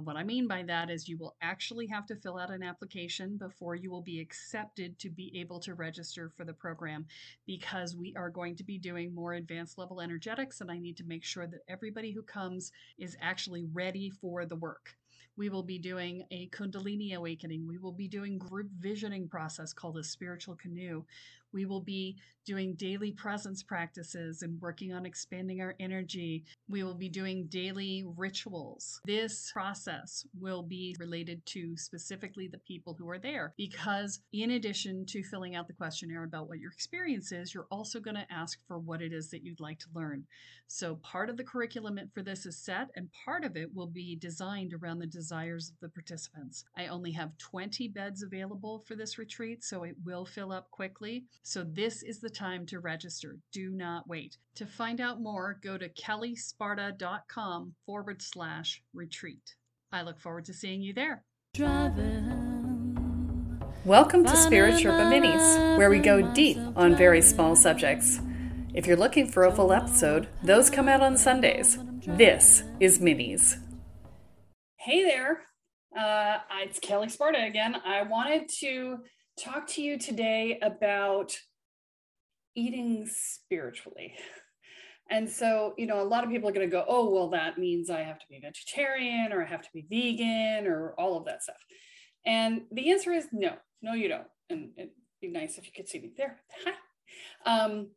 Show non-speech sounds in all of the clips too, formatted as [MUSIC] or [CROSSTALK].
And what I mean by that is you will actually have to fill out an application before you will be accepted to be able to register for the program because we are going to be doing more advanced level energetics and I need to make sure that everybody who comes is actually ready for the work. We will be doing a Kundalini awakening. We will be doing group visioning process called a spiritual canoe. We will be doing daily presence practices and working on expanding our energy. We will be doing daily rituals. This process will be related to specifically the people who are there because, in addition to filling out the questionnaire about what your experience is, you're also going to ask for what it is that you'd like to learn. So, part of the curriculum for this is set, and part of it will be designed around the desires of the participants. I only have 20 beds available for this retreat, so it will fill up quickly. So, this is the time to register. Do not wait. To find out more, go to kellesparta.com forward slash retreat. I look forward to seeing you there. Welcome to Spirit Sherpa Minis, where we go deep on very small subjects. If you're looking for a full episode, those come out on Sundays. This is Minis. Hey there, uh, it's Kelle Sparta again. I wanted to talk to you today about eating spiritually. And so, you know, a lot of people are going to go, oh, well, that means I have to be vegetarian or I have to be vegan or all of that stuff. And the answer is no, no, you don't. And it'd be nice if you could see me there. Hi. Um,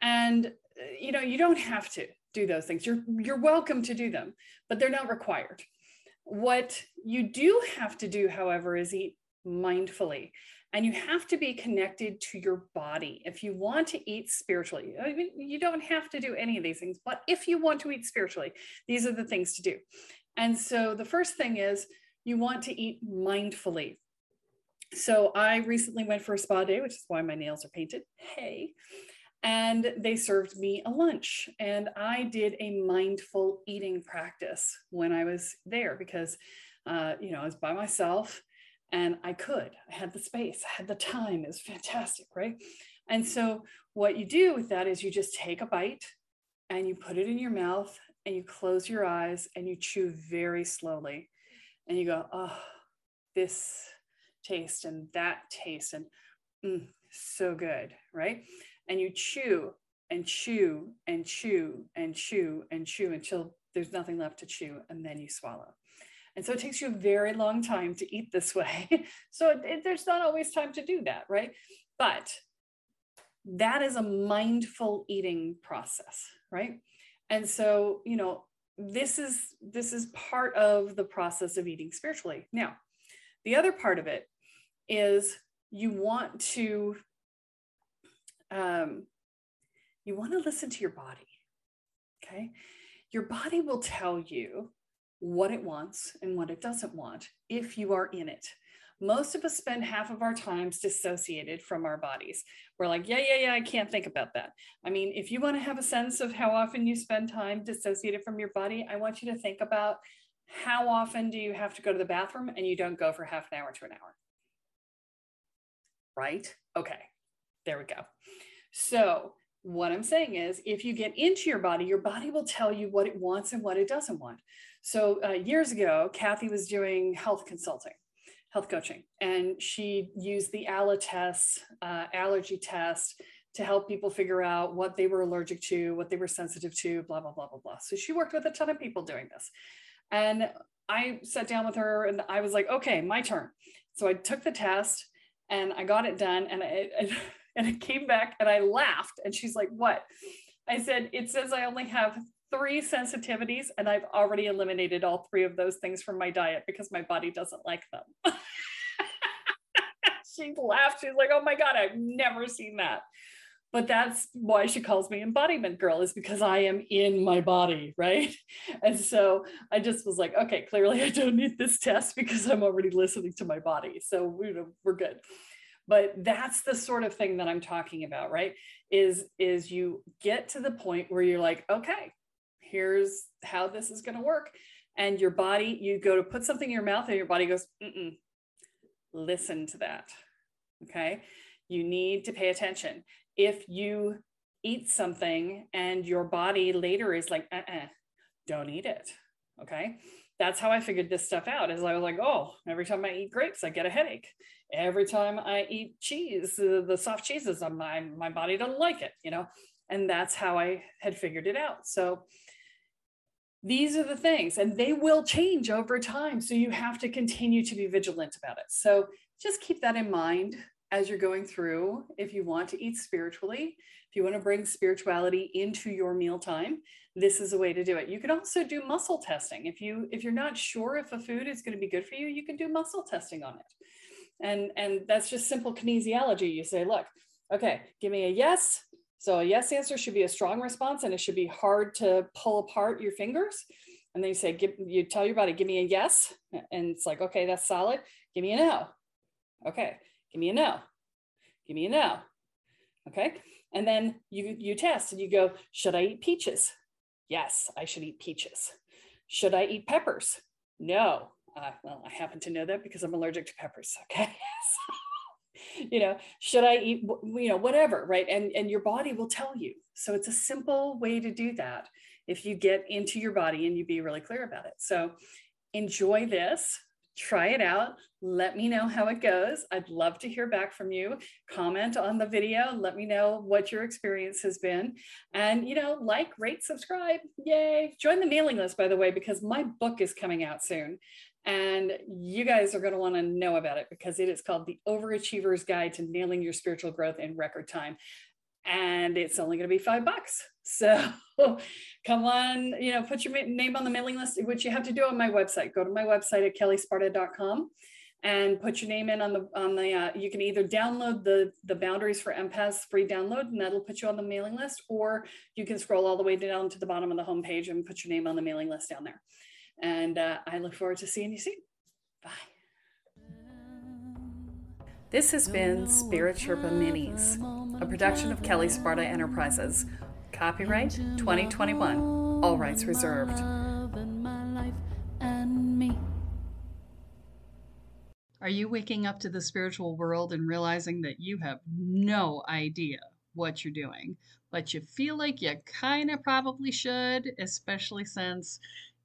and, uh, you know, you don't have to do those things. You're, you're welcome to do them, but they're not required. What you do have to do, however, is eat mindfully and you have to be connected to your body. If you want to eat spiritually I mean, you don't have to do any of these things but if you want to eat spiritually these are the things to do. And so the first thing is you want to eat mindfully. So i recently went for a spa day which is why my nails are painted. Hey and they served me a lunch and i did a mindful eating practice when i was there because uh, you know i was by myself and I could. I had the space, I had the time. It was fantastic, right? And so, what you do with that is you just take a bite and you put it in your mouth and you close your eyes and you chew very slowly. And you go, oh, this taste and that taste, and mm, so good, right? And you chew and chew and chew and chew and chew until there's nothing left to chew, and then you swallow. And so it takes you a very long time to eat this way. [LAUGHS] so it, it, there's not always time to do that, right? But that is a mindful eating process, right? And so, you know, this is this is part of the process of eating spiritually. Now, the other part of it is you want to um, you want to listen to your body. Okay. Your body will tell you what it wants and what it doesn't want if you are in it. Most of us spend half of our times dissociated from our bodies. We're like, yeah, yeah, yeah, I can't think about that. I mean, if you want to have a sense of how often you spend time dissociated from your body, I want you to think about how often do you have to go to the bathroom and you don't go for half an hour to an hour? Right? Okay, there we go. So, what I'm saying is, if you get into your body, your body will tell you what it wants and what it doesn't want. So uh, years ago, Kathy was doing health consulting, health coaching, and she used the ALA uh, allergy test to help people figure out what they were allergic to, what they were sensitive to, blah, blah, blah, blah, blah. So she worked with a ton of people doing this. And I sat down with her and I was like, okay, my turn. So I took the test and I got it done and I, [LAUGHS] and I came back and I laughed. And she's like, what? I said, it says I only have three sensitivities and I've already eliminated all three of those things from my diet because my body doesn't like them. [LAUGHS] she laughed. She's like, oh my God, I've never seen that. But that's why she calls me embodiment girl, is because I am in my body, right? [LAUGHS] And so I just was like, okay, clearly I don't need this test because I'm already listening to my body. So we're good. But that's the sort of thing that i'm talking about right? Is is you get to the point where you're like okay here's how this is going to work. And your body you go to put something in your mouth and your body goes Mm-mm. listen to that okay? You need to pay attention. If you eat something and your body later is like uh-uh, don't eat it okay? That's how i figured this stuff out is i was like oh every time i eat grapes i get a headache. Every time i eat cheese uh, the soft cheeses my my body doesn't like it you know? And that's how i had figured it out. So these are the things and they will change over time. So you have to continue to be vigilant about it. So just keep that in mind as you're going through if you want to eat spiritually if you want to bring spirituality into your mealtime this is a way to do it you can also do muscle testing if you if you're not sure if a food is going to be good for you you can do muscle testing on it and and that's just simple kinesiology you say look okay give me a yes so a yes answer should be a strong response and it should be hard to pull apart your fingers. And then you say, give, you tell your body, give me a yes. And it's like, okay, that's solid. Give me a no. Okay, give me a no. Give me a no. Okay. And then you, you test and you go, should I eat peaches? Yes, I should eat peaches. Should I eat peppers? No. Uh, well, I happen to know that because I'm allergic to peppers. [LAUGHS] Okay. [LAUGHS] you know should i eat you know whatever right and and your body will tell you so it's a simple way to do that if you get into your body and you be really clear about it so enjoy this try it out. Let me know how it goes. I'd love to hear back from you. Comment on the video. Let me know what your experience has been. And you know like rate subscribe. Yay. Join the mailing list by the way because my book is coming out soon. And you guys are going to want to know about it because it is called The Overachiever's Guide to Nailing Your Spiritual Growth in Record Time. And it's only going to be five bucks. So [LAUGHS] [LAUGHS] come on, you know, put your name on the mailing list, which you have to do on my website. Go to my website at kellesparta.com and put your name in on the on the uh, you can either download the the boundaries for empaths free download and that'll put you on the mailing list or you can scroll all the way down to the bottom of the homepage and put your name on the mailing list down there and uh, I look forward to seeing you soon. Bye. This has been Spirit Sherpa Minis, a production of Kelle Sparta Enterprises. Copyright 2021, all rights reserved. Are you waking up to the spiritual world and realizing that you have no idea what you're doing, but you feel like you kind of probably should, especially since